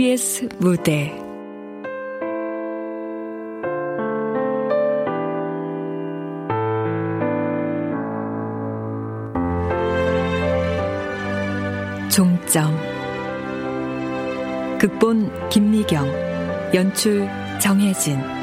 KBS 무대. 종점. 극본 김미경 연출 정혜진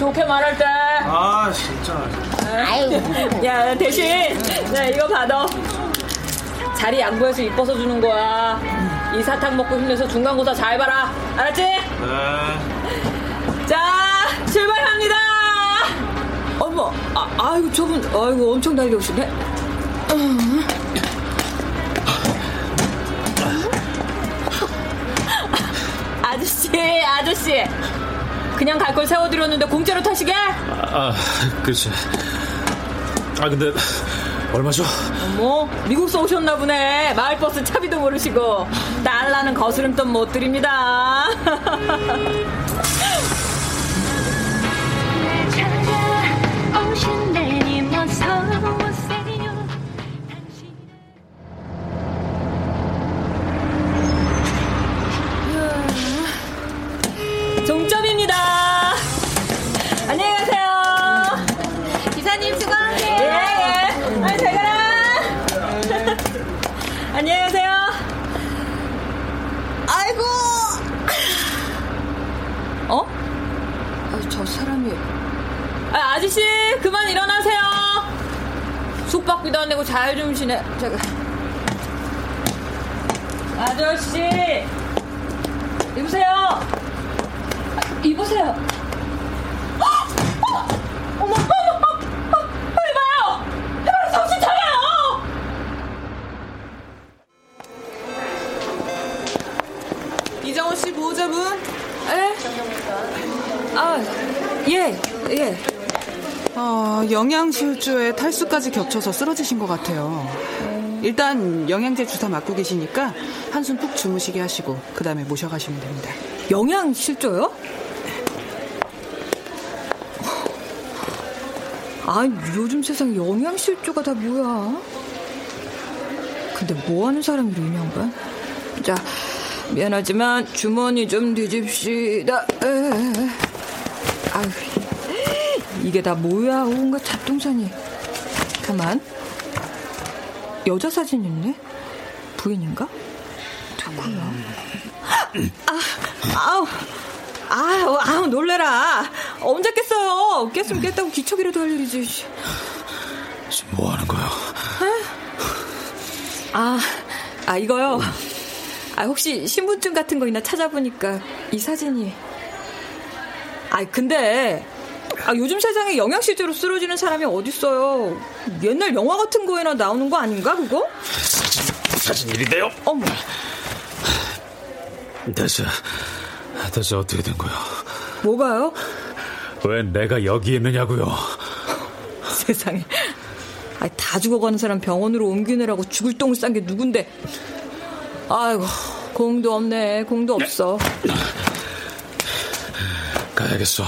좋게 말할 때. 아, 진짜. 아유. 야, 대신, 네, 이거 받아. 자리 양보해서 이뻐서 주는 거야. 이 사탕 먹고 힘내서 중간고사 잘 봐라. 알았지? 네. 자, 출발합니다. 어머, 아, 아이고, 저분, 아이고, 엄청 달려오시네. 아저씨, 아저씨. 그냥 갈 걸 세워드렸는데 공짜로 타시게? 아, 아 그렇지. 아, 근데 얼마죠? 어머, 미국서 오셨나 보네. 마을버스 차비도 모르시고. 달라는 거스름돈 못 드립니다. 숙박비도 안 내고 잘 주무시네 제가 아저씨! 입으세요! 아, 입으세요 영양실조에 탈수까지 겹쳐서 쓰러지신 것 같아요. 일단 영양제 주사 맞고 계시니까 한숨 푹 주무시게 하시고 그 다음에 모셔가시면 됩니다. 영양실조요? 아, 요즘 세상 영양실조가 다 뭐야? 근데 뭐 하는 사람이 이런 양 자, 미안하지만 주머니 좀 뒤집시다. 아유, 이게 다 뭐야? 온갖 잡동사니. 가만. 여자 사진 있네? 부인인가? 누구야? 아, 아우, 아우, 아우, 놀래라. 언제 깼어요? 깼으면 깼다고 기척이라도 할 일이지. 지금 뭐 하는 거야? 아, 아, 이거요. 아, 혹시 신분증 같은 거 있나 찾아보니까 이 사진이. 아, 근데 아, 요즘 세상에 영양실조로 쓰러지는 사람이 어딨어요. 옛날 영화 같은 거에나 나오는 거 아닌가, 그거? 사진, 사진 일인데요? 어머. 대체, 대체 어떻게 된 거야? 뭐가요? 왜 내가 여기 있느냐고요? 세상에. 아, 다 죽어가는 사람 병원으로 옮기느라고 죽을 똥을 싼 게 누군데. 아이고, 공도 없네, 공도 없어. 가야겠어.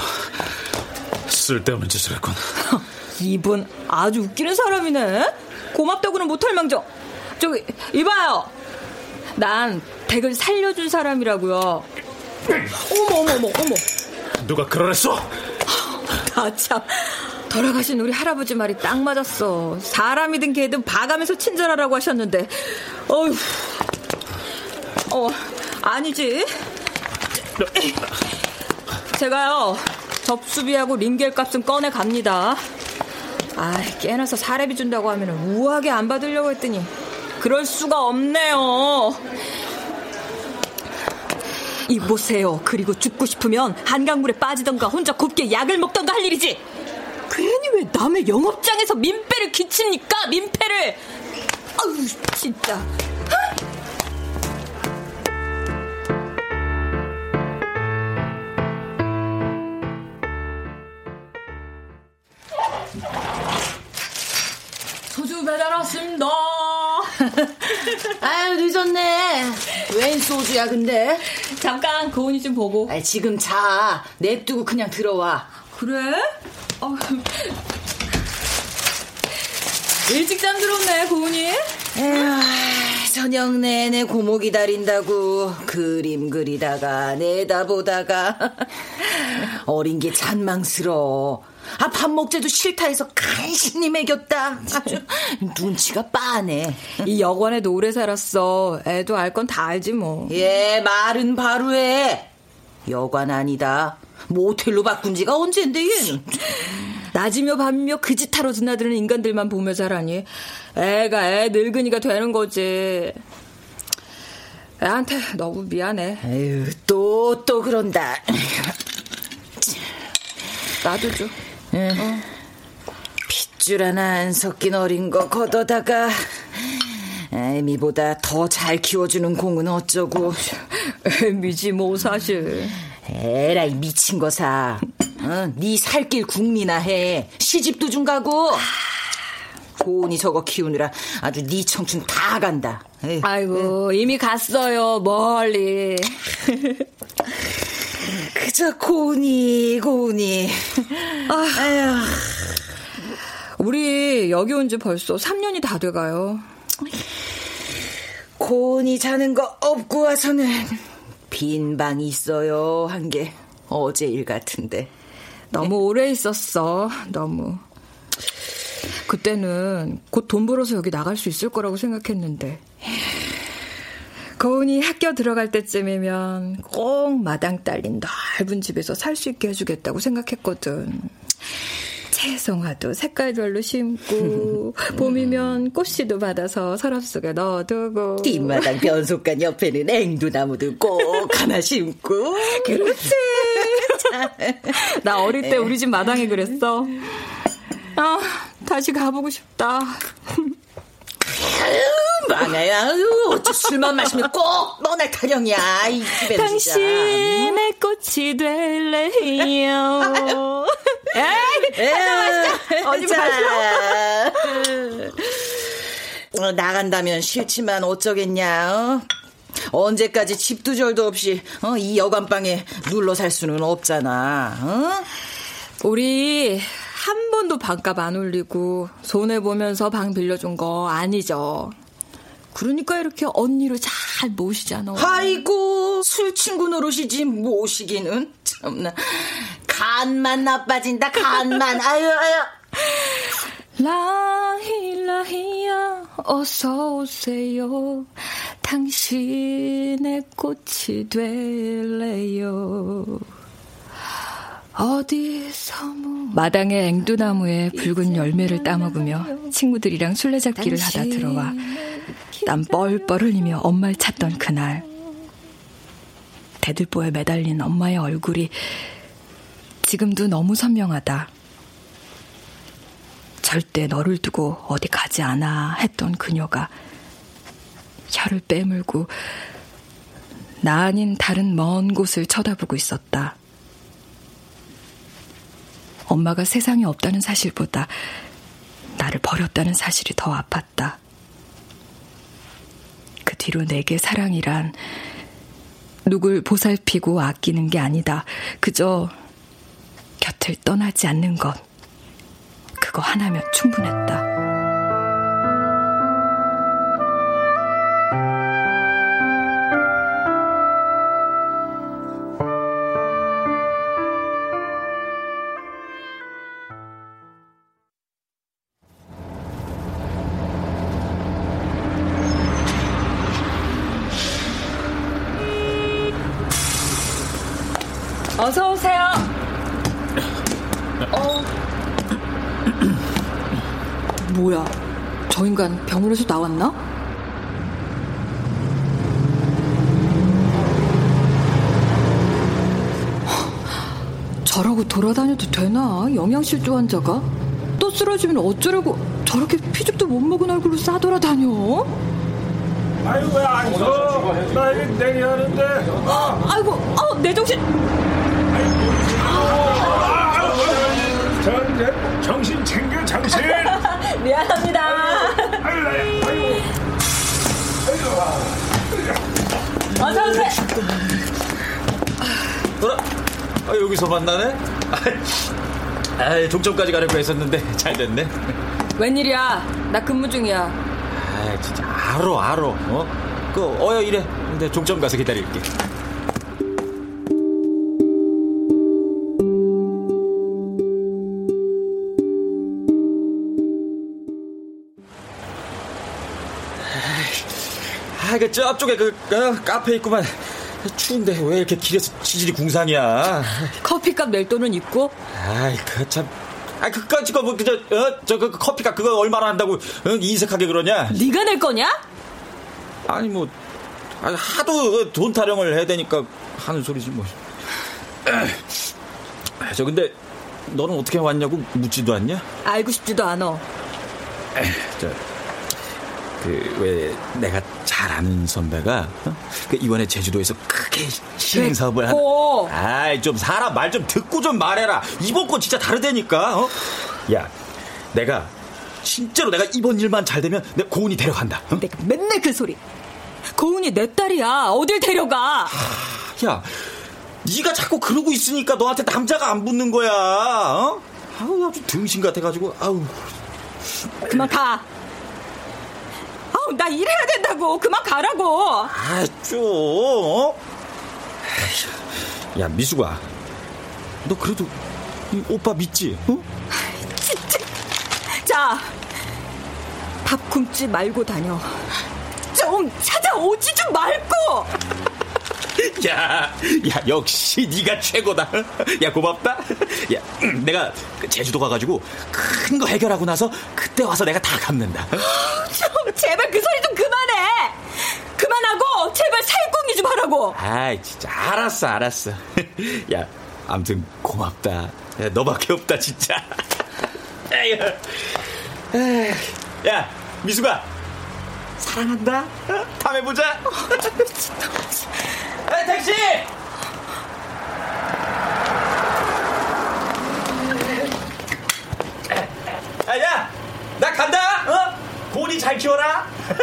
쓸데없는 짓을 했군. 이분 아주 웃기는 사람이네. 고맙다고는 못할 망정. 저기 이봐요. 난 댁을 살려준 사람이라고요. 어머 어머 어머 어머. 누가 그러랬어? 아 참. 돌아가신 우리 할아버지 말이 딱 맞았어. 사람이든 개든 봐가면서 친절하라고 하셨는데. 어휴. 어, 아니지. 제가요, 접수비하고 링겔 값은 꺼내 갑니다. 아, 깨나서 사례비 준다고 하면 우아하게 안 받으려고 했더니 그럴 수가 없네요. 이 보세요. 그리고 죽고 싶으면 한강물에 빠지던가 혼자 곱게 약을 먹던가 할 일이지. 괜히 왜 남의 영업장에서 민폐를 끼칩니까? 민폐를. 아유, 진짜. 배달 왔습니다. 아유 늦었네. 웬 소주야 근데? 잠깐 고은이 좀 보고. 아 지금 자. 냅두고 그냥 들어와. 그래? 어. 일찍 잠들었네 고은이. 에휴, 저녁 내내 고모 기다린다고 그림 그리다가 내다보다가 어린 게 잔망스러워. 아, 밥 먹재도 싫다 해서 간신히 먹였다. 눈치가 빠네. 이 여관에도 오래 살았어. 애도 알 건 다 알지 뭐. 예, 말은 바로 해. 여관 아니다. 모텔로 바꾼 지가 언젠데 얘는. 낮이며 밤이며 그 짓 하러 드나드는 인간들만 보며 자라니. 애가 애 늙은이가 되는 거지. 애한테 너무 미안해. 에휴, 또, 또 그런다. 나도 줘. 응. 핏줄 하나 안 섞인 어린 거 걷어다가 애미보다 더 잘 키워주는 공은 어쩌고. 애미지 뭐 사실. 에라이 미친 거사. 어, 네 살길 국리나 해. 시집도 좀 가고. 고은이 저거 키우느라 아주 네 청춘 다 간다. 에휴. 아이고 이미 갔어요 멀리 그저 고은이 고은이 아휴. 우리 여기 온 지 벌써 3년이 다 돼가요. 고은이 자는 거 없고 와서는 빈 방이 있어요 한 게 어제 일 같은데. 너무 오래 있었어 너무. 그때는 곧 돈 벌어서 여기 나갈 수 있을 거라고 생각했는데 거운이 학교 들어갈 때쯤이면 꼭 마당 딸린 넓은 집에서 살 수 있게 해주겠다고 생각했거든. 채송화도 색깔별로 심고 봄이면 꽃씨도 받아서 서랍 속에 넣어두고 뒷마당 변속간 옆에는 앵두나무도 꼭 하나 심고 그렇지. 나 어릴 때 우리 집 마당에 그랬어. 아, 다시 가보고 싶다. 망아야 어째 술만 마시면 꼭 너 날 타령이야 이 집에 당신의 꽃이 될래요. 에이, 어디 자, 어, 나간다면 싫지만 어쩌겠냐 어? 언제까지 집도 절도 없이 어, 이 여관방에 눌러 살 수는 없잖아 어? 우리 한 번도 방값 안 올리고 손해 보면서 방 빌려준 거 아니죠. 그러니까 이렇게 언니로 잘 모시잖아. 아이고 술 친구 노릇이지 모시기는 참나 간만 나빠진다 간만 아유 아유 라히라히야 어서 오세요. 당신의 꽃이 될래요. 어디서 마당의 앵두나무에 붉은 열매를 따먹으며 친구들이랑 술래잡기를 하다 들어와 땀 뻘뻘 흘리며 엄마를 찾던 그날 대들보에 매달린 엄마의 얼굴이 지금도 너무 선명하다. 절대 너를 두고 어디 가지 않아 했던 그녀가 혀를 빼물고 나 아닌 다른 먼 곳을 쳐다보고 있었다. 엄마가 세상에 없다는 사실보다 나를 버렸다는 사실이 더 아팠다. 그 뒤로 내게 사랑이란 누굴 보살피고 아끼는 게 아니다. 그저 곁을 떠나지 않는 것. 그거 하나면 충분했다. 병원에서 나왔나? 저러고 돌아다녀도 되나? 영양실조 환자가? 또 쓰러지면 어쩌려고 저렇게 피죽도 못 먹은 얼굴로 싸돌아다녀? 아이고 왜안 서? 나 이거 내리하는데. 아이고, 어, 내 정신. 전 정신 챙겨 정신. 돌아. 아, 여기서 만나네? 아, 종점까지 가려고 했었는데 잘 됐네. 웬일이야? 나 근무 중이야. 아, 진짜 알어 알어. 어? 그 어여 이래. 근데 종점 가서 기다릴게. 아, 그 저쪽에 그 어, 카페 있구만. 추운데 왜 이렇게 길에서 치질이 궁상이야? 커피값 낼 돈은 있고 아이, 그 참. 아, 그까 지금 뭐 그저 어, 저그 커피값 그거 얼마나 한다고 어, 인색하게 그러냐? 네가 낼 거냐? 아니 뭐 아니, 하도 돈 타령을 해야 되니까 하는 소리지 뭐. 아, 저 근데 너는 어떻게 왔냐고 묻지도 않냐? 알고 싶지도 않아. 저 그 왜 내가 잘 아는 선배가 어? 그 이번에 제주도에서 크게 시행 사업을 한. 아이 좀 사람 말 좀 듣고 좀 말해라. 이번 건 진짜 다르다니까. 어? 야, 내가 진짜로 내가 이번 일만 잘 되면 내 고은이 데려간다. 어? 내가 맨날 그 소리. 고은이 내 딸이야. 어딜 데려가? 야, 네가 자꾸 그러고 있으니까 너한테 남자가 안 붙는 거야. 어? 아우 아주 등신 같아가지고 아우. 그만 가. 나 일해야 된다고. 그만 가라고. 아, 좀. 어? 야, 미숙아. 너 그래도 이 오빠 믿지? 어? 자, 밥 굶지 말고 다녀. 좀 찾아오지 좀 말고. 야, 야, 역시 네가 최고다. 야, 고맙다. 야, 음, 내가 그 제주도 가가지고 큰 거 해결하고 나서 그때 와서 내가 다 갚는다. 좀 제발 그 소리 좀 그만해. 그만하고 제발 살궁리 좀 하라고. 아이, 진짜 알았어, 알았어. 야, 아무튼 고맙다. 야, 너밖에 없다, 진짜. 야, 미숙아. 사랑한다. 어? 다음에 보자. 에, 택시! 야, 야, 나 간다. 어? 고은이 잘 키워라.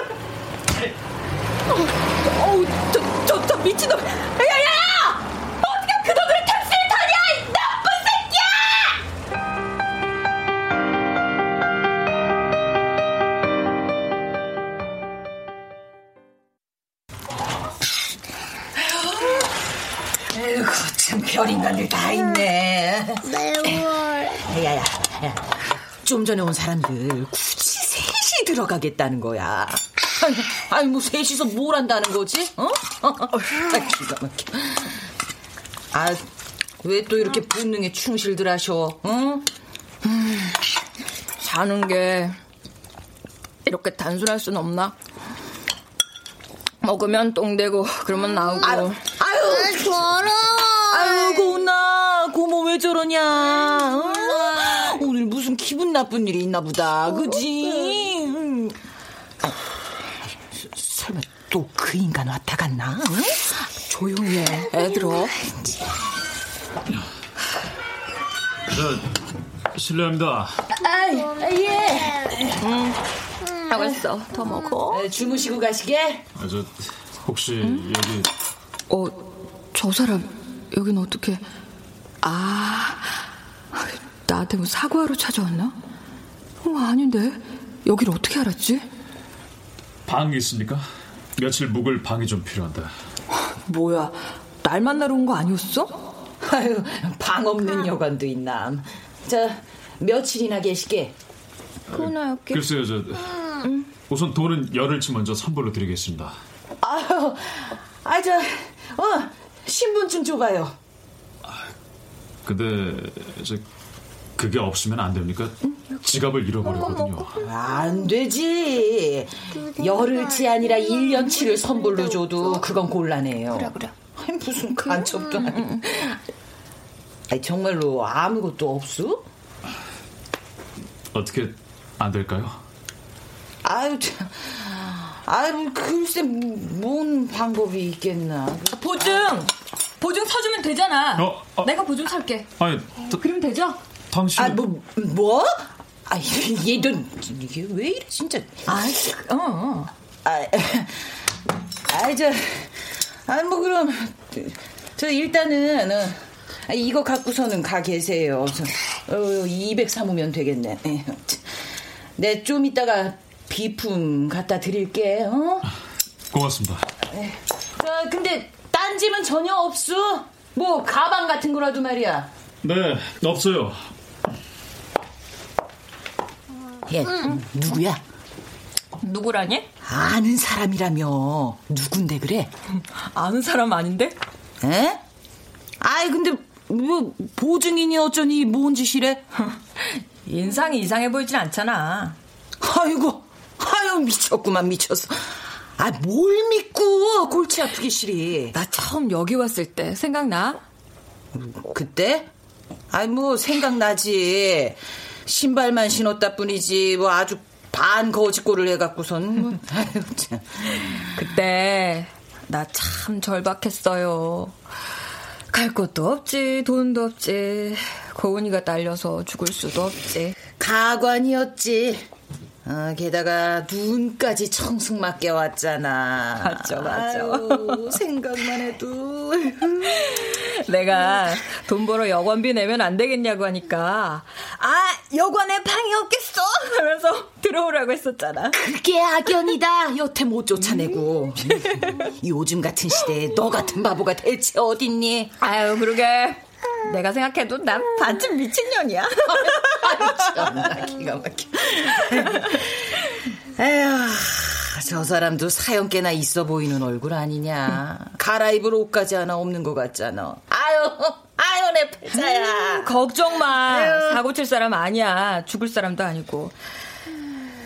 어우, 저, 저, 저 미친놈. 야, 야, 야! 어떻게 그 돈으로 택시를 타냐, 이 나쁜 새끼야! 에이구, 참 별인간들 다 있네. 매월. 야야, 야, 좀 전에 온 사람들 굳이 들어가겠다는 거야. 아니, 아니 뭐 셋이서 뭘 한다는 거지? 어? 아, 기가 막혀. 아, 왜 또 이렇게 본능에 충실들 하셔? 응? 사는 게 이렇게 단순할 순 없나? 먹으면 똥 되고 그러면 나오고 아유, 아유, 저런. 아유, 고나, 고모 왜 저러냐? 어? 오늘 무슨 기분 나쁜 일이 있나 보다, 그지? 음. 아, 설마 또 그 인간 왔다 갔나? 응? 조용히 해 애들어 저 실례합니다. 알았어 더 먹어 에, 주무시고 가시게? 아, 저 혹시 여기 어 저 사람 여긴 어떻게 아 나한테 뭐 사과하러 찾아왔나? 어, 아닌데. 여길 어떻게 알았지? 방 있습니까? 며칠 묵을 방이 좀 필요한데. 뭐야, 날 만나러 온 거 아니었어? 아유, 방 없는 여관도 있나. 자, 며칠이나 계시게? 그나였게. 글쎄요, 저 우선 돈은 열흘치 먼저 선불로 드리겠습니다. 아유, 아, 저, 어, 신분증 줘봐요. 근데 저 그게 없으면 안 됩니까? 지갑을 잃어버렸거든요. 안 되지. 열흘 치 아니라 1년치를 선불로 줘도 그건 곤란해요. 그래, 그래. 아니, 무슨 간첩도 아니고. 아니, 정말로 아무것도 없어? 어떻게 안 될까요? 아유, 참. 아유, 글쎄, 뭔 방법이 있겠나. 보증! 보증 서주면 되잖아. 어, 어. 내가 보증 살게. 아니, 그럼 되죠? 당신 아, 뭐, 뭐? 아, 얘도, 이게 왜 이래, 진짜. 아, 어. 아, 아, 저, 아, 뭐, 그럼, 저, 일단은, 어, 아, 이거 갖고서는 가 계세요. 저, 어, 200 삼으면 되겠네. 네. 내좀 이따가 비품 갖다 드릴게, 어? 고맙습니다. 저, 근데, 딴 집은 전혀 없어? 뭐, 가방 같은 거라도 말이야. 네, 없어요. 얘, 누구야? 누구라니? 아는 사람이라며. 누군데 그래? 아는 사람 아닌데? 에? 아이, 근데, 뭐, 보증이니 어쩌니, 뭔 짓이래? 인상이 이상해 보이진 않잖아. 아이고, 아유, 미쳤구만, 미쳤어. 아, 뭘 믿고, 골치 아프기 싫이. 나 처음 여기 왔을 때 생각나? 그때? 아이, 뭐, 생각나지. 신발만 신었다 뿐이지, 뭐, 아주 반 거짓골을 해갖고선. 뭐, 아유, 참. 그때 나 참 절박했어요. 갈 곳도 없지, 돈도 없지. 고은이가 딸려서 죽을 수도 없지. 가관이었지. 어, 게다가 눈까지 청승 맞게 왔잖아. 맞죠, 맞죠. 아유, 생각만 해도. 내가 돈 벌어 여관비 내면 안 되겠냐고 하니까 아 여관에 방이 없겠어 하면서 들어오라고 했었잖아. 그게 악연이다. 여태 못 쫓아내고. 요즘 같은 시대에 너 같은 바보가 대체 어딨니? 아유 그러게 내가 생각해도 난 반쯤 미친년이야. 참나 기가 막혀. 에휴, 저 사람도 사형깨나 있어 보이는 얼굴 아니냐. 갈아입을 옷까지 하나 없는 것 같잖아. 아유, 아유 내 패자야. 걱정 마. 사고 칠 사람 아니야. 죽을 사람도 아니고.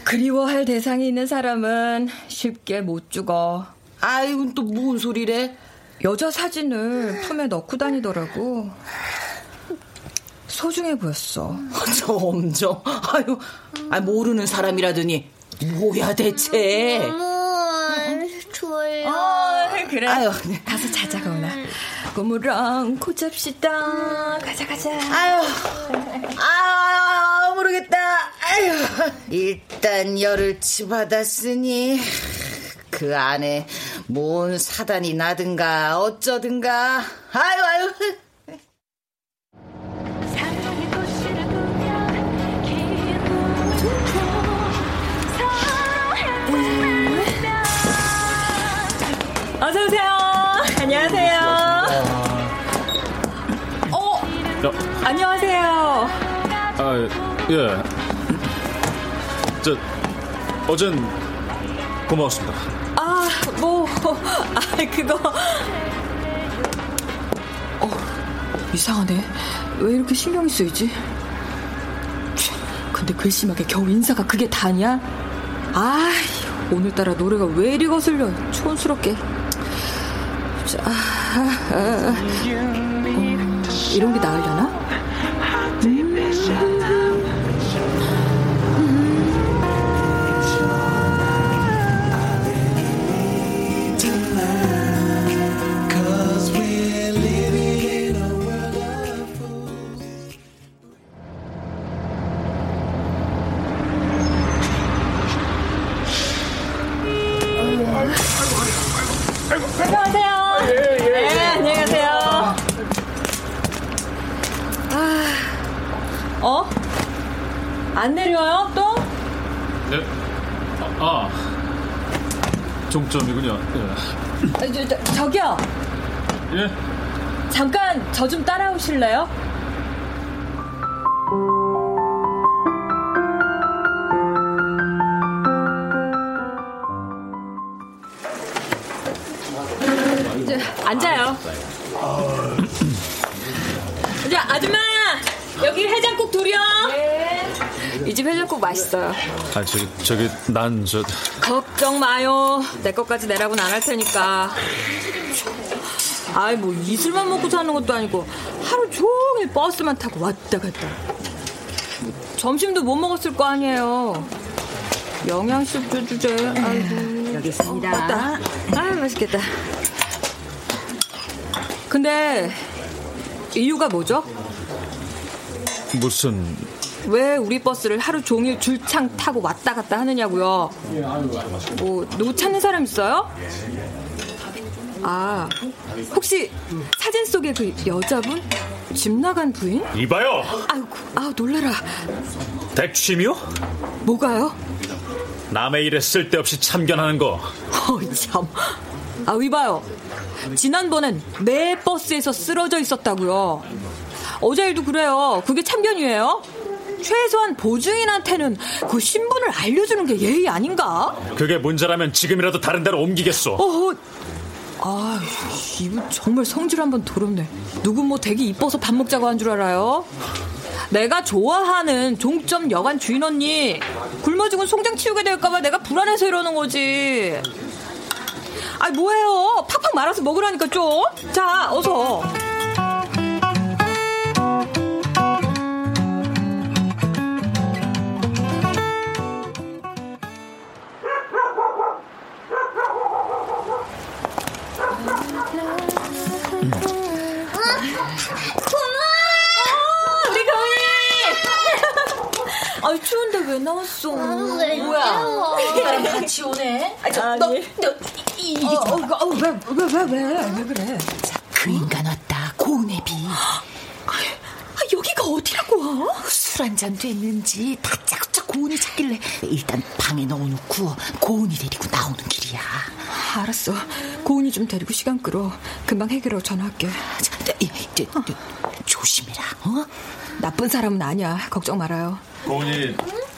그리워할 대상이 있는 사람은 쉽게 못 죽어. 아유, 또뭔 소리래? 여자 사진을 품에 넣고 다니더라고. 소중해 보였어. 점점. 아유, 아 모르는 사람이라더니 뭐야 대체? 졸려. 어, 그래. 아유, 가서 자자, 가오나. 고무랑 코 잡시다. 가자, 가자. 아유, 아 모르겠다. 아유, 일단 열흘치 받았으니 그 안에 뭔 사단이 나든가 어쩌든가. 아유, 아유. 어서 오세요. 안녕하세요. 어, 안녕하세요. 아, 예. 저 어젠 고마웠습니다. 아, 뭐, 아, 그거. 어, 이상하네. 왜 이렇게 신경이 쓰이지? 참, 근데 괘씸하게 겨우 인사가 그게 다냐? 아, 오늘따라 노래가 왜 이리 거슬려? 촌스럽게. 자, 아, 아, 아. 어, 이런 게 나으려나? 예. 잠깐 저 좀 따라오실래요? 이제 앉아요. 이제 아줌마 여기 해장국 둘이요. 이집 해장국 맛있어요. 아, 저기, 저기, 난 저. 걱정 마요. 내 것까지 내라고는 안 할 테니까. 아이 뭐 이슬만 먹고 사는 것도 아니고 하루 종일 버스만 타고 왔다 갔다. 점심도 못 먹었을 거 아니에요. 영양실조 주제. 아이고. 여기 있습니다. 맞다. 아 맛있겠다. 근데 이유가 뭐죠? 무슨. 왜 우리 버스를 하루 종일 줄창 타고 왔다 갔다 하느냐고요? 뭐 누구 찾는 사람 있어요? 아 혹시 사진 속의 그 여자분 집 나간 부인? 이봐요! 아이고 아 놀라라. 백취미요? 뭐가요? 남의 일에 쓸데없이 참견하는 거. 어 참. 아 위봐요. 지난번엔 내 버스에서 쓰러져 있었다고요. 어제 일도 그래요. 그게 참견이에요? 최소한 보증인한테는 그 신분을 알려주는 게 예의 아닌가? 그게 문제라면 지금이라도 다른 데로 옮기겠소. 어, 아, 이분 정말 성질 한번 더럽네. 누군 뭐 되게 이뻐서 밥 먹자고 한 줄 알아요? 내가 좋아하는 종점 여관 주인 언니 굶어 죽은 송장 치우게 될까봐 내가 불안해서 이러는 거지. 아, 뭐해요? 팍팍 말아서 먹으라니까 좀. 자, 어서. 같이 오네. 아, 저, 너, 너, 이, 이게 어, 어, 어, 왜, 왜, 왜, 왜, 왜 그래? 그 인간 왔다. 고은애비. 아, 여기가 어디라고? 술 한 잔 됐는지 다짜고짜 고은이 찾길래 일단 방에 넣어놓고 고은이 데리고 나오는 길이야. 알았어. 고은이 좀 데리고 시간 끌어. 금방 해결하고 전화할게. 자, 이, 저, 저, 조심해라. 어? 나쁜 사람은 아니야. 걱정 말아요. 고은이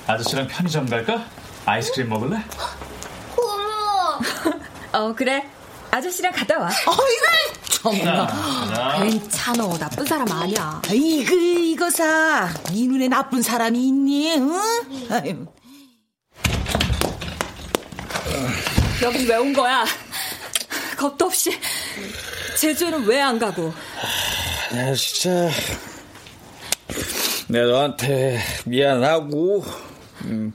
아저씨랑 편의점 갈까? 아이스크림 먹을래? 어, 그래. 아저씨랑 갔다 와. 어이구, 정말. 괜찮어. 나쁜 사람 아니야. 이거, 이거 사. 네 눈에 나쁜 사람이 있니? 응? 아유. 여긴 왜 온 거야? 겁도 없이. 제주에는 왜 안 가고? 내가 진짜 내가 너한테 미안하고 음,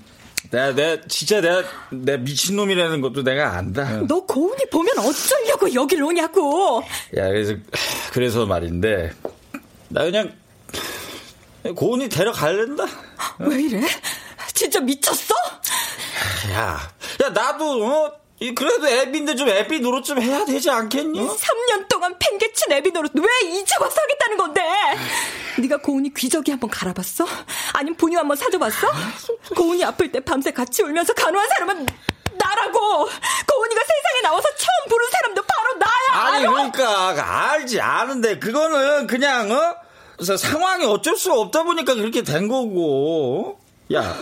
내가 내가 진짜 내가 내 미친놈이라는 것도 내가 안다. 너 고은이 보면 어쩌려고 여길 오냐고. 야 그래서 그래서 말인데 나 그냥 고은이 데려갈랜다. 왜 이래? 진짜 미쳤어? 야, 야 나도 어 이- 그래도 애비인데 좀 애비 노릇 좀 해야 되지 않겠니? 3년 동안 팽개친 애비 노릇 왜 이제 와서 하겠다는 건데? 네가 고은이 귀저귀 한번 갈아봤어? 아니면 분유 한번 사줘봤어? 고은이 아플 때 밤새 같이 울면서 간호한 사람은 나라고! 고은이가 세상에 나와서 처음 부른 사람도 바로 나야! 아니 알아? 그러니까 알지 아는데 그거는 그냥 어 상황이 어쩔 수 없다 보니까 그렇게 된 거고 야.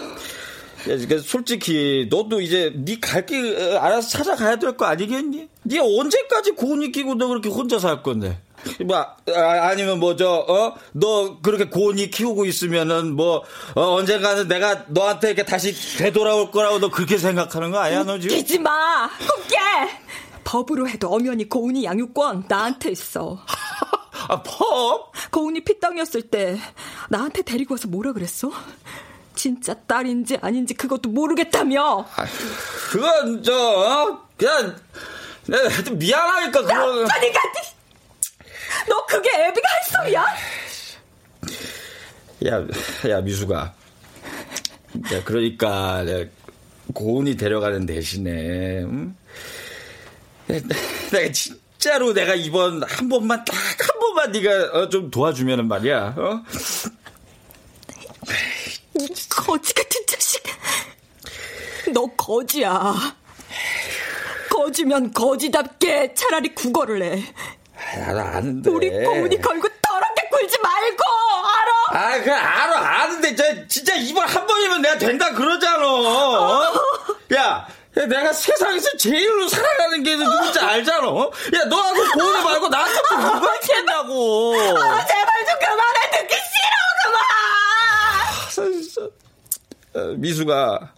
야, 그러니까 솔직히 너도 이제 네 갈 길 알아서 찾아가야 될 거 아니겠니? 네 언제까지 고은이 끼고 너 그렇게 혼자 살 건데? 뭐 아, 니면 뭐 저 어 너 그렇게 고은이 키우고 있으면은 뭐 어, 언젠가는 내가 너한테 이렇게 다시 되돌아올 거라고 너 그렇게 생각하는 거 아니야 너 지금? 웃기지 마! 웃게! 법으로 해도 엄연히 고은이 양육권 나한테 있어. 아 법? 고은이 피덩이였을 때 나한테 데리고 와서 뭐라 그랬어? 진짜 딸인지 아닌지 그것도 모르겠다며. 그건 저 어? 그냥 내가 하여튼 미안하니까 그런 나쁘니까 너 그게 애비가 할 소리야? 야, 야, 미수가. 야, 그러니까, 고은이 데려가는 대신에, 음? 내가, 내가 진짜로 내가 이번 한 번만, 딱 한 번만 네가 어, 좀 도와주면은 말이야, 어? 거지 같은 자식. 너 거지야. 거지면 거지답게 차라리 국어를 해. 나도 아는데. 우리 고은이 걸고 더럽게 굴지 말고 알아. 아, 그 알아 아는데 저 진짜 이번 한 번이면 내가 된다 그러잖아. 어? 야. 야, 내가 세상에서 제일로 사랑하는 게 누군지 알잖아. 어? 야, 너하고 고은이 말고 나한테 아, 누가 있겠냐고. 아, 제발. 미수가.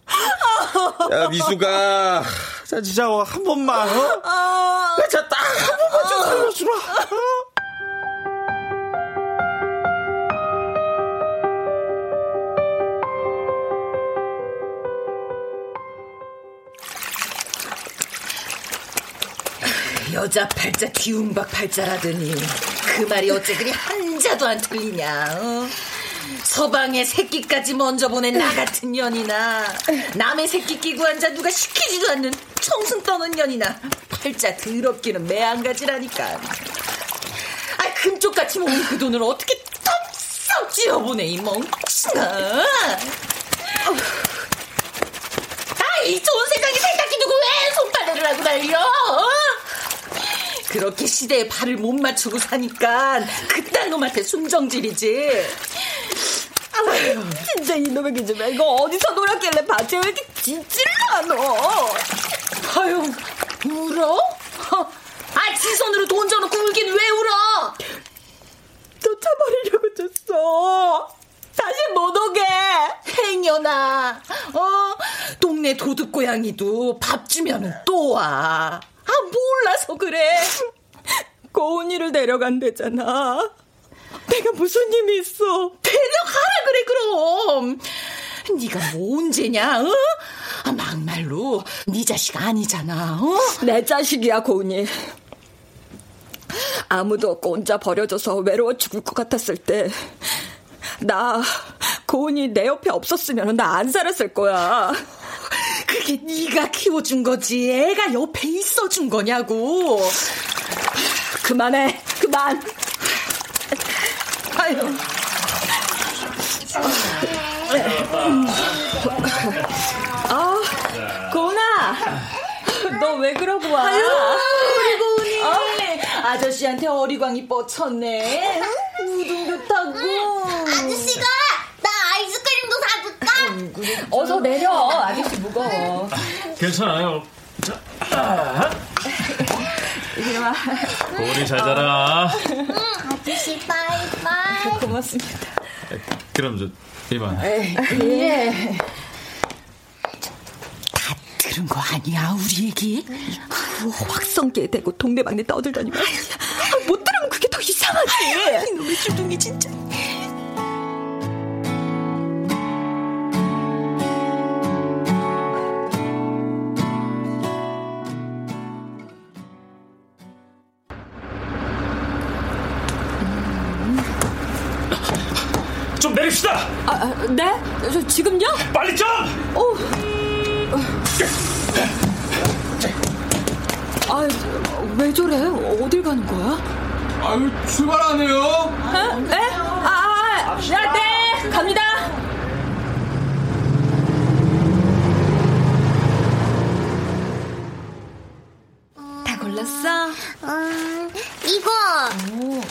야, 미수가. 자, 진짜 한 번만, 어? 야, 진짜 딱한 번만 좀 살려주라. 여자 팔자 뒤움박 팔자라더니 그 말이 어째 그리 한자도 안 틀리냐 어? 서방의 새끼까지 먼저 보낸 나 같은 년이나 남의 새끼 끼고 앉아 누가 시키지도 않는 청승 떠는 년이나 팔자 더럽기는 매한가지라니까 아 금쪽같이 모은 그 돈을 어떻게 턱썩 쥐어보내 이 멍청아 아이 좋은 세상에 세탁기 두고 왜 손빨래를 하고 어? 그렇게 시대에 발을 못 맞추고 사니까 그딴 놈한테 순정질이지. 아유, 진짜 이놈의 기집애 이거 어디서 놀았길래 밭에 왜 이렇게 짖질러 너? 아유, 울어? 아, 지 손으로 돈 줘놓고 울긴 왜 울어? 쫓아버리려고 줬어. 다시 못 오게. 행여나, 어? 동네 도둑 고양이도 밥 주면 또 와. 아, 몰라서 그래. 고은이를 데려간대잖아. 내가 무슨 힘이 있어? 그럼. 네가 뭐 언제냐? 어? 아, 막말로 네 자식 아니잖아. 어? 내 자식이야 고은이. 아무도 없고 혼자 버려져서 외로워 죽을 것 같았을 때. 나 고은이 내 옆에 없었으면 나 안 살았을 거야. 그게 네가 키워준 거지 애가 옆에 있어준 거냐고 그만해 그만 아유 아 고은아 너 왜 그러고 와 아유 고은이 어? 아저씨한테 어리광이 뻗쳤네 무등 좋다고 아저씨가 나 아이스크림도 사줄까? 어서 내려 아저씨 무거워 괜찮아요. 자, 아. 고은이 잘 자라. 응, 아저씨 바이바이. 고맙습니다 그럼 저 이만. 들은 거 아니야 우리 얘기 그 확성기에 대고 동네방네 떠들더니 말이야. 아, 못 들으면 그게 더 이상하지 이놈의 주둥이 진짜 좀 내립시다. 아, 아, 네? 저 지금요? 빨리 좀. 어. 아, 왜 저래? 어딜 가는 거야? 아유, 출발 안 해요? 에? 에? 아, 아, 야, 네, 갑니다. 다 골랐어? 음, 이거. 오,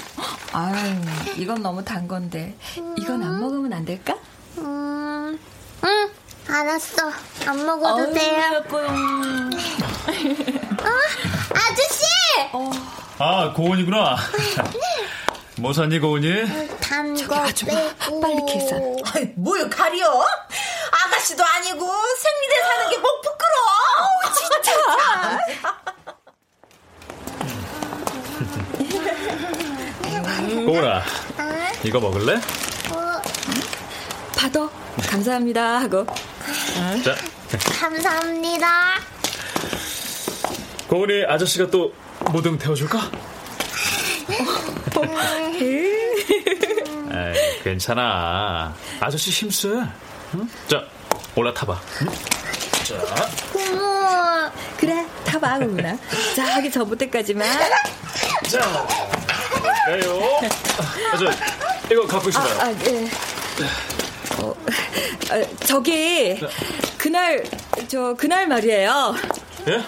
아유, 이건 너무 단 건데. 이건 안 먹으면 안 될까? 알았어. 안 먹어도 어우, 돼요. 예뻐요. 어? 아저씨! 아 고은이구나. 뭐 샀니 고은이? 단거. 빼고. 빨리 계산. 아이, 뭘 가려? 아가씨도 아니고 생리대 사는 게 뭐 부끄러워. 진짜. 고은아, 이거 먹을래? 어, 받아. 감사합니다. 하고. 자, 감사합니다. 고은이 아저씨가 또 모등 태워줄까? 에이, 괜찮아. 아저씨 힘쓰. 응? 자, 올라타봐. 응? 자, 고모. 그래, 타봐, 고은아. 자, 하기 전부터까지만. 자, 볼까요? 아, 저, 이거 갖고 아, 있어봐요. 아, 예. 어, 아, 저기 그날 저 그날 말이에요. 예?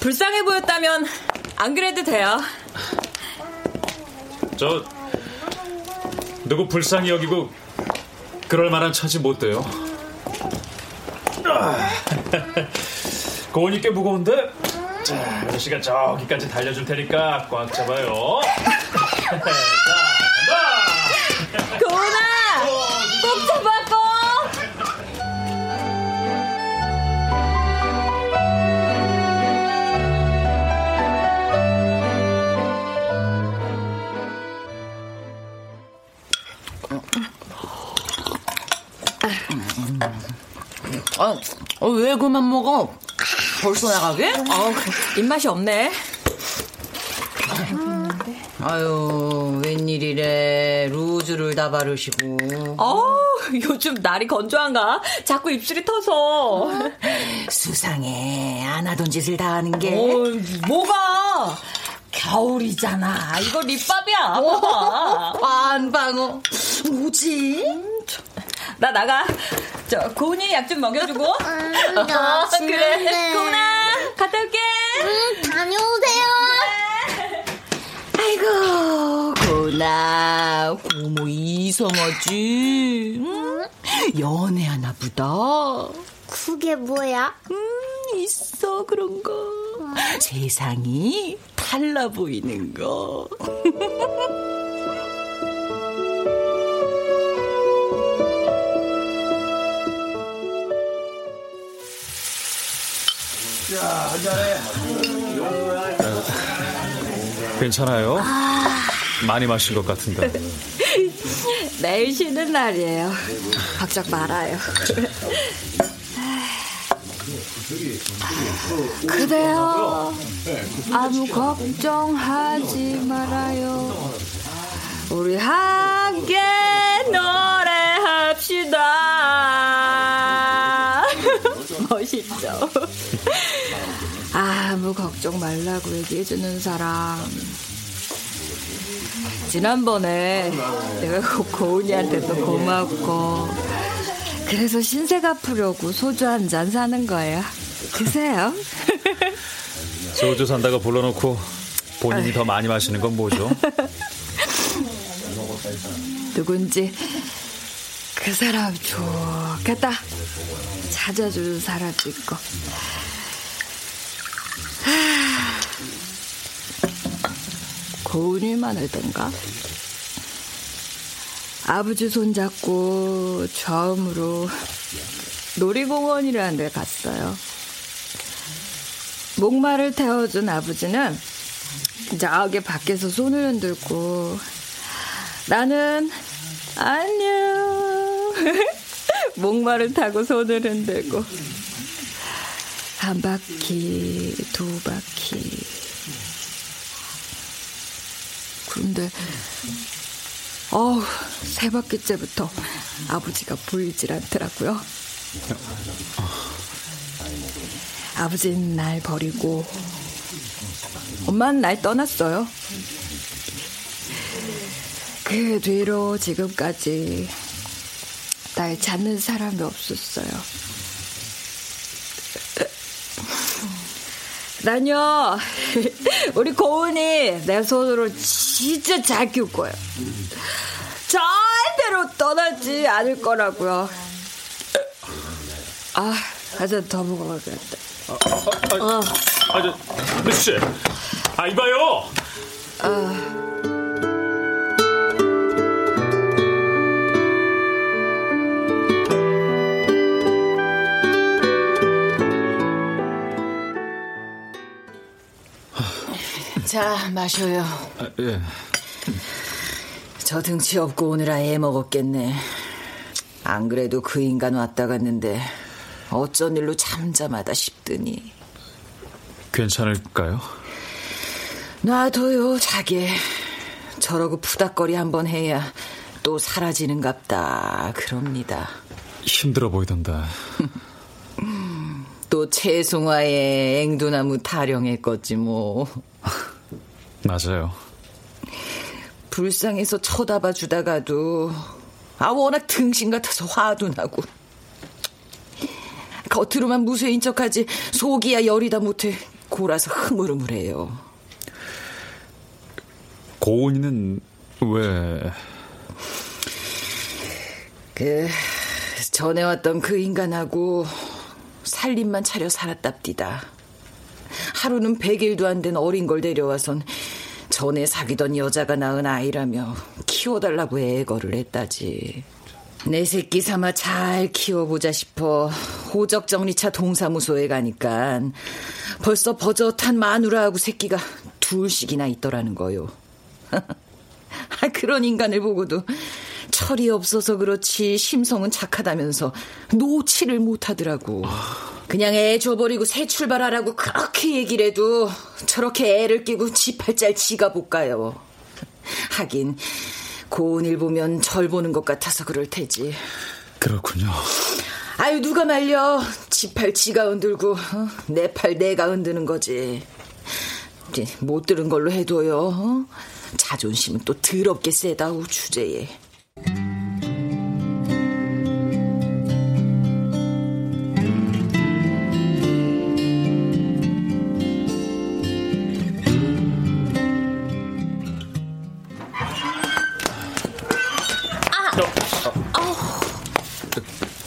불쌍해 보였다면 안 그래도 돼요. 저 누구 불쌍히 여기고 그럴 만한 처지 못 돼요. 아, 고온이 꽤 무거운데 자, 아저씨가 저기까지 달려줄 테니까 꽉 잡아요. 자, 아, 어, 왜 그만 먹어? 벌써 나가게? 어, 입맛이 없네. 아유, 웬일이래. 루즈를 다 바르시고. 어, 요즘 날이 건조한가? 자꾸 입술이 터서. 수상해. 안 하던 짓을 다 하는 게. 어, 뭐가? 겨울이잖아. 이거 립밥이야. 반방어. 뭐지? 나 나가. 저 고은이 약 좀 먹여주고. 음, 나 어, 그래. 고은아, 갔다 올게. 음, 다녀오세요. 아이고, 고나, 고모 이성하지. 응? 연애하나 보다. 그게 뭐야? 음, 있어, 그런 거. 세상이 달라 보이는 거. 괜찮아요? 많이 마신 것 같은데. 내일 쉬는 날이에요. 걱정 말아요. 그대여 아무 걱정하지 말아요. 우리 함께 노래합시다. 멋있죠? 아무 걱정 말라고 얘기해주는 사람. 지난번에 내가 고- 고은이한테도 고맙고 그래서 신세 갚으려고 소주 한 잔 사는 거예요. 드세요. 소주 산다고 불러놓고 본인이 더 많이 마시는 건 뭐죠? 누군지 그 사람 좋겠다. 찾아주는 사람도 있고. 하, 고은이만 알던가? 아버지 손잡고 처음으로 놀이공원이라는 데 갔어요. 목마를 태워준 아버지는 저기 밖에서 손을 흔들고 나는 안녕 목마를 타고 손을 흔들고. 한 바퀴 두 바퀴. 그런데 어우 세 바퀴째부터 아버지가 보이질 않더라고요. 아버지는 날 버리고 엄마는 날 떠났어요. 그 뒤로 지금까지 날 찾는 사람이 없었어요. 난요, 우리 고은이 내 손으로 진짜 잘 키울 거예요. 절대로 떠나지 않을 거라고요. 아, 한잔 더 먹어야겠다. 아, 저, 미수 씨. 아, 이봐요! 자, 마셔요. 아, 예. 저 등치 없고 오느라 애 먹었겠네. 안 그래도 그 인간 왔다 갔는데 어쩐 일로 잠잠하다 싶더니 괜찮을까요? 놔둬요 자기 저러고 푸닥거리 한번 해야 또 사라지는갑다 그럽니다 힘들어 보이던데. 또 채송화에 앵두나무 타령했겠지 뭐 맞아요. 불쌍해서 쳐다봐 주다가도 아, 워낙 등신 같아서 화도 나고. 겉으로만 무쇠인 척하지 속이야 열이다 못해 골아서 흐물흐물해요. 고은이는 왜... 그 전에 왔던 그 인간하고 살림만 차려 살았답디다. 하루는 100일도 안 된 어린 걸 데려와선 전에 사귀던 여자가 낳은 아이라며 키워달라고 애거를 했다지. 내 새끼 삼아 잘 키워보자 싶어 호적 정리차 동사무소에 가니까 벌써 버젓한 마누라하고 새끼가 둘씩이나 있더라는 거요. 아, 그런 인간을 보고도 철이 없어서 그렇지 심성은 착하다면서 노치를 못하더라고. 그냥 애 줘버리고 새 출발하라고 그렇게 얘기를 해도 저렇게 애를 끼고 지 팔짤 지가 못 가요. 하긴 고은일 보면 절 보는 것 같아서 그럴 테지. 그렇군요. 아유 누가 말려 지 팔 지가 흔들고 어? 내팔 내가 흔드는 거지. 못 들은 걸로 해둬요. 어? 자존심은 또 더럽게 세다 우 주제에.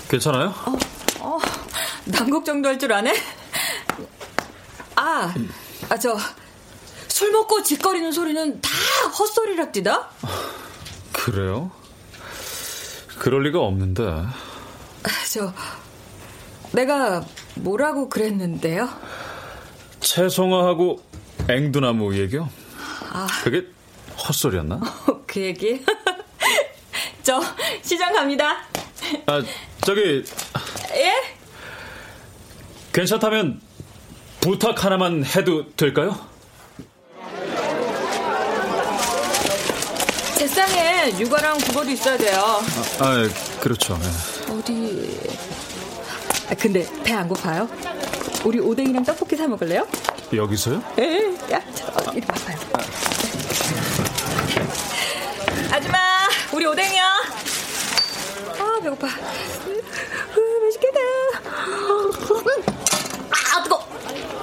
괜찮아요? 남 걱정도 할 줄 아네? 아, 아, 저, 술 먹고 짓거리는 소리는 다 헛소리랍디다? 그래요? 그럴 리가 없는데. 아, 저, 내가 뭐라고 그랬는데요? 채송화하고 앵두나무 얘기요? 그게 헛소리였나? 그 얘기? 저, 시장 갑니다. 아, 저기, 예? 괜찮다면 부탁 하나만 해도 될까요? 제 쌍에 육아랑 국어도 있어야 돼요. 아, 그렇죠. 네. 어디. 아, 근데 배 안 고파요? 우리 오뎅이랑 떡볶이 사 먹을래요? 여기서요? 에 야, 저, 이리 와봐요. 아줌마, 우리 오뎅이요. 아, 배고파. 으, 맛있겠다. 아, 뜨거.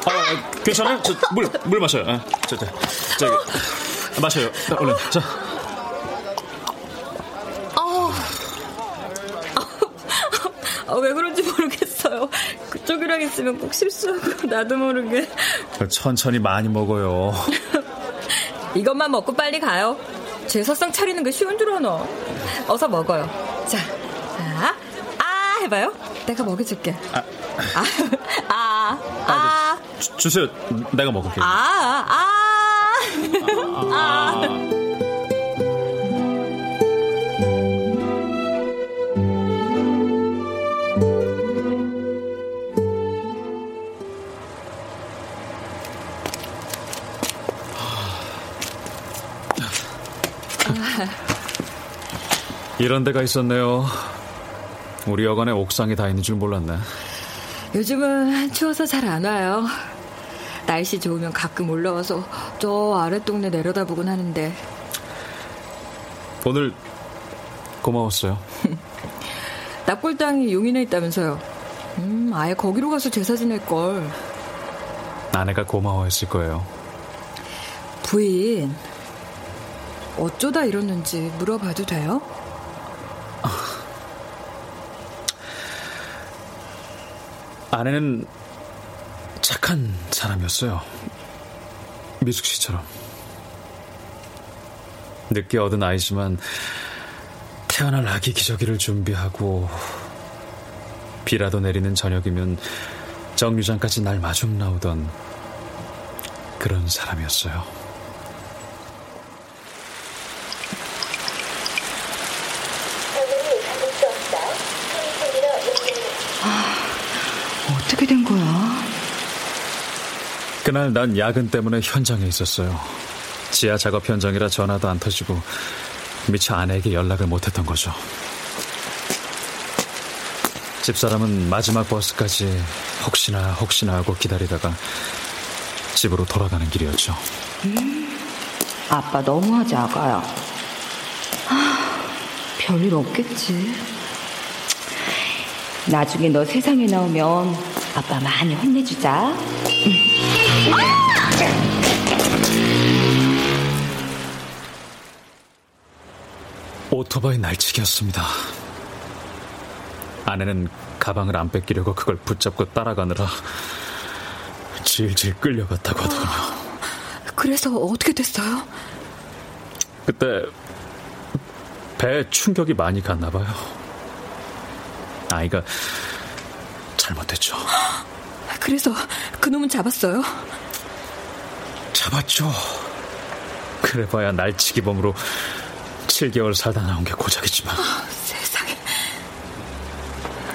아, 괜찮아요? 저, 물, 물 마셔요. 아, 저, 저, 저 기, 마셔요. 자, 얼른, 자. 아, 왜 그런지 모르겠어요. 그쪽이랑 있으면 꼭 실수하고 나도 모르게. 천천히 많이 먹어요. 이것만 먹고 빨리 가요. 제 사상 차리는 게 쉬운 줄 아나. 어서 먹어요. 자, 자, 아 해봐요. 내가 먹여줄게. 아, 아, 아, 주, 주세요. 내가 먹을게요. 아, 아, 아. 이런 데가 있었네요. 우리 여관에 옥상에 다 있는 줄 몰랐네. 요즘은 추워서 잘 안 와요. 날씨 좋으면 가끔 올라와서 저 아랫동네 내려다보곤 하는데 오늘 고마웠어요. 납골당이 용인에 있다면서요. 음, 아예 거기로 가서 제사 지낼 걸. 아내가 고마워했을 거예요. 부인, 어쩌다 이러는지 물어봐도 돼요? 아내는 착한 사람이었어요. 미숙 씨처럼. 늦게 얻은 아이지만 태어날 아기 기저귀를 준비하고 비라도 내리는 저녁이면 정류장까지 날 마중 나오던 그런 사람이었어요. 어떻게 된 거야? 그날 난 야근 때문에 현장에 있었어요. 지하 작업 현장이라 전화도 안 터지고 미처 아내에게 연락을 못했던 거죠. 집사람은 마지막 버스까지 혹시나 혹시나 하고 기다리다가 집으로 돌아가는 길이었죠. 아빠 너무하지 아가야. 하, 별일 없겠지. 나중에 너 세상에 나오면 아빠 많이 혼내주자. 오토바이 날치기였습니다. 아내는 가방을 안 뺏기려고 그걸 붙잡고 따라가느라 질질 끌려갔다고 하더군요. 그래서 어떻게 됐어요? 그때 배에 충격이 많이 갔나 봐요. 아이가 잘못했죠. 그래서 그놈은 잡았어요? 잡았죠. 그래봐야 날치기범으로 7개월 살다 나온 게 고작이지만 세상에.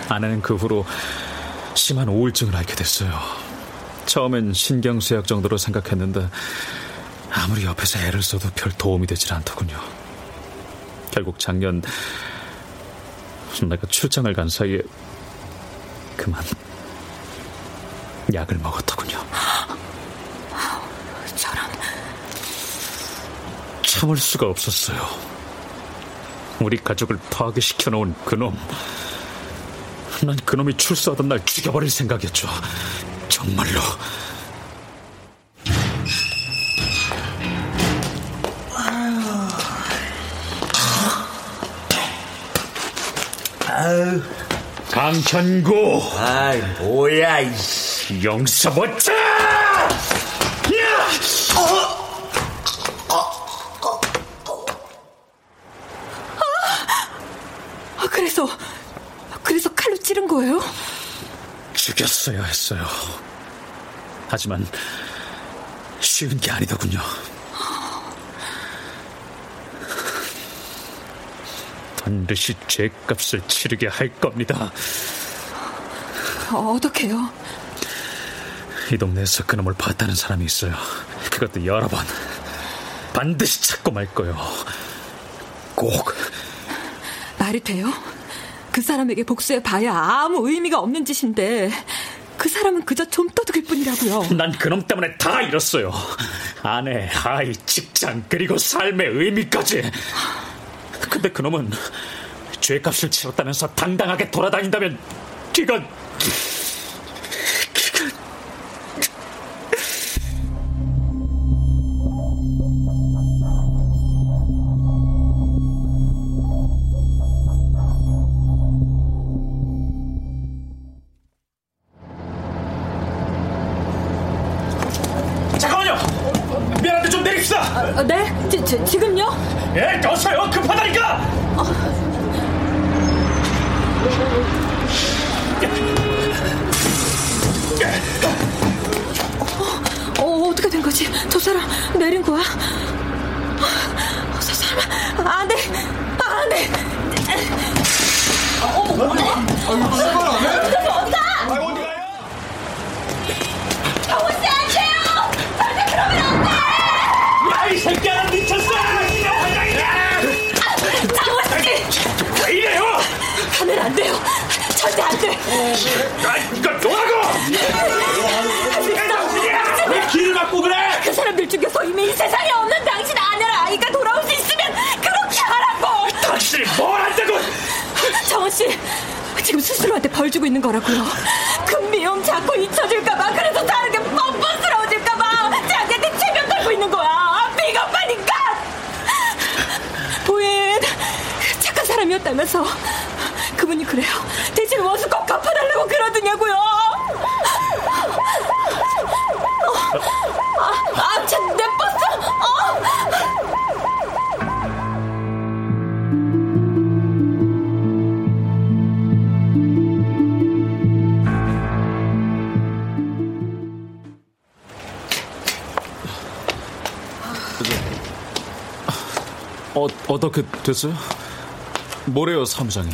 아내는 그 후로 심한 우울증을 앓게 됐어요. 처음엔 신경쇠약 정도로 생각했는데 아무리 옆에서 애를 써도 별 도움이 되질 않더군요. 결국 작년 내가 출장을 간 사이에 그만 약을 먹었더군요. 저런. 참을 수가 없었어요. 우리 가족을 파괴시켜 놓은 그놈. 난 그놈이 출소하던 날 죽여버릴 생각이었죠. 정말로. 아유, 강천구 아이, 뭐야, 이씨. 영서버터! 아, 그래서, 그래서 칼로 찌른 거예요? 죽였어야 했어요. 하지만 쉬운 게 아니더군요. 반드시 죄값을 치르게 할 겁니다. 어, 어떡해요? 이 동네에서 그놈을 봤다는 사람이 있어요. 그것도 여러 번. 반드시 찾고 말 거요. 꼭. 말이 돼요? 그 사람에게 복수해 봐야 아무 의미가 없는 짓인데 그 사람은 그저 좀떠득일 뿐이라고요. 난 그놈 때문에 다 잃었어요. 아내, 아이, 직장, 그리고 삶의 의미까지. 근데 그놈은 죄값을 치렀다면서 당당하게 돌아다닌다면 그건 갚아달라고 그러더냐고요. 아, 아, 참 내 버스. 어? 어, 어떻게 됐어요? 뭐래요, 사무장이?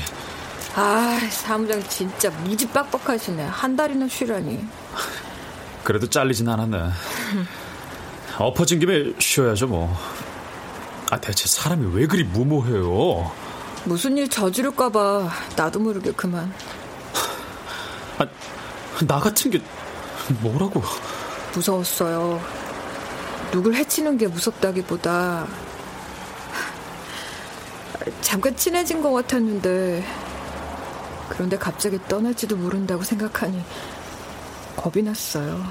아, 사무장 진짜 무지 빡빡하시네. 한 달이나 쉬라니. 그래도 잘리진 않았네. 엎어진 김에 쉬어야죠, 뭐. 아, 대체 사람이 왜 그리 무모해요? 무슨 일 저지를까봐 나도 모르게 그만. 아, 나 같은 게 뭐라고? 무서웠어요. 누굴 해치는 게 무섭다기보다 잠깐 친해진 것 같았는데 그런데 갑자기 떠날지도 모른다고 생각하니 겁이 났어요.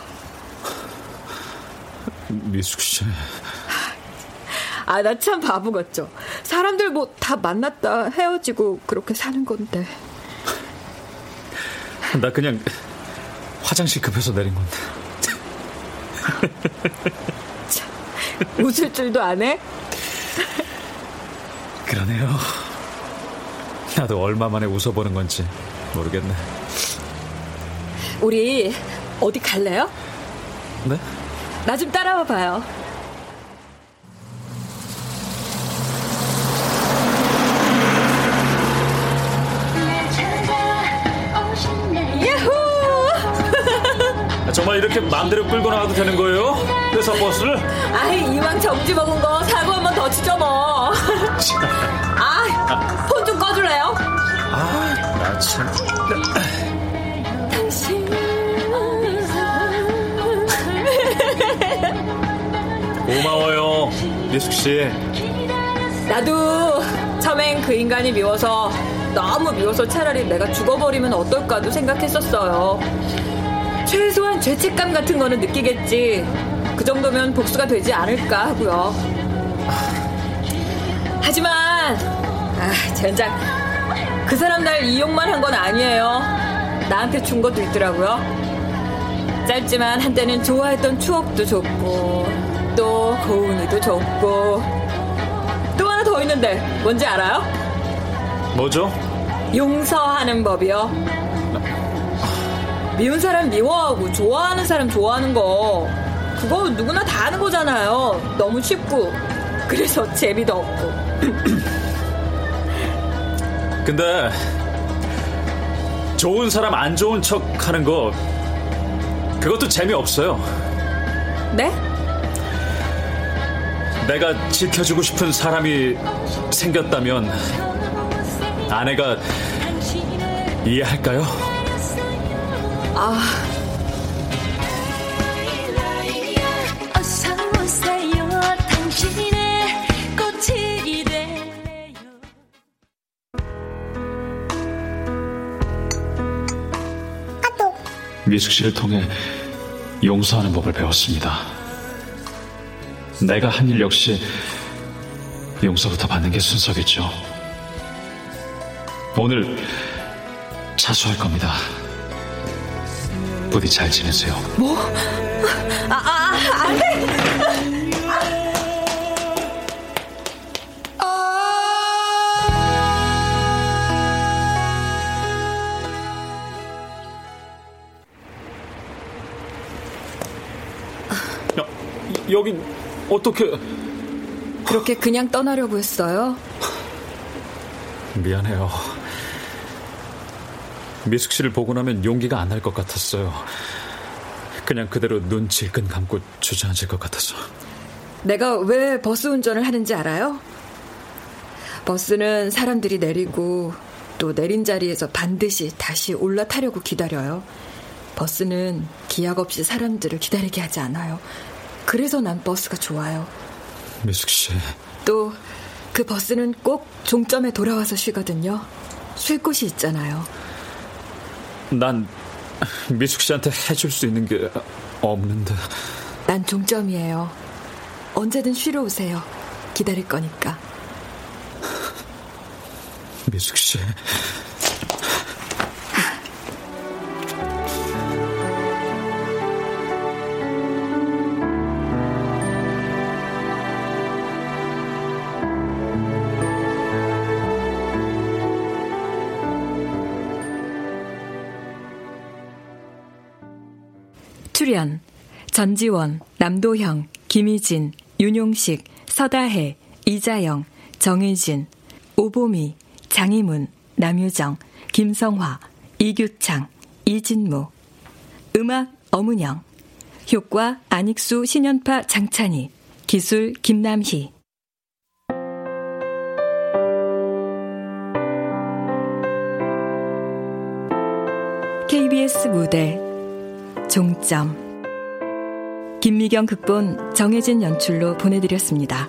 미숙 씨. 아, 나 참 바보 같죠? 사람들 뭐 다 만났다 헤어지고 그렇게 사는 건데. 나 그냥 화장실 급해서 내린 건데. 참, 웃을 줄도 안 해? 그러네요. 나도 얼마 만에 웃어보는 건지 모르겠네. 우리 어디 갈래요? 네? 나 좀 따라와 봐요. 정말 이렇게 마음대로 끌고 나가도 되는 거예요? 회사 버스를? 아이, 이왕 정지 먹은 거 사고 한 번 더 치죠 뭐. 아, 폰 좀 꺼줄래요? 아, 나 참. 당신. 고마워요, 미숙 씨. 나도 처음엔 그 인간이 미워서 너무 미워서 차라리 내가 죽어버리면 어떨까도 생각했었어요. 최소한 죄책감 같은 거는 느끼겠지. 그 정도면 복수가 되지 않을까 하고요. 하지만 아, 젠장 그 사람 날 이용만 한 건 아니에요. 나한테 준 것도 있더라고요. 짧지만 한때는 좋아했던 추억도 줬고 또 고은이도 줬고 또 하나 더 있는데 뭔지 알아요? 뭐죠? 용서하는 법이요. 미운 사람 미워하고 좋아하는 사람 좋아하는 거 그거 누구나 다 하는 거잖아요. 너무 쉽고 그래서 재미도 없고. 근데 좋은 사람 안 좋은 척 하는 거 그것도 재미없어요. 네? 내가 지켜주고 싶은 사람이 생겼다면 아내가 이해할까요? 아. 미숙 씨를 통해 용서하는 법을 배웠습니다. 내가 한 일 역시 용서부터 받는 게 순서겠죠. 오늘 자수할 겁니다. 부디 잘 지내세요. 뭐? 아, 아, 안 돼! 여긴 어떻게... 그렇게 그냥 떠나려고 했어요? 미안해요. 미숙 씨를 보고 나면 용기가 안 날 것 같았어요. 그냥 그대로 눈 질끈 감고 주저앉을 것 같아서. 내가 왜 버스 운전을 하는지 알아요? 버스는 사람들이 내리고 또 내린 자리에서 반드시 다시 올라타려고 기다려요. 버스는 기약 없이 사람들을 기다리게 하지 않아요. 그래서 난 버스가 좋아요. 미숙 씨. 또 그 버스는 꼭 종점에 돌아와서 쉬거든요. 쉴 곳이 있잖아요. 난 미숙 씨한테 해줄 수 있는 게 없는데. 난 종점이에요. 언제든 쉬러 오세요. 기다릴 거니까. 미숙 씨. 출연 전지원, 남도형, 김희진, 윤용식, 서다혜, 이자영, 정혜진, 오보미, 장희문, 남유정, 김성화, 이규창, 이진무 음악 어문영. 효과 안익수 신연파 장찬희. 기술 김남희. KBS 무대 종점 김미경 극본 정혜진 연출로 보내드렸습니다.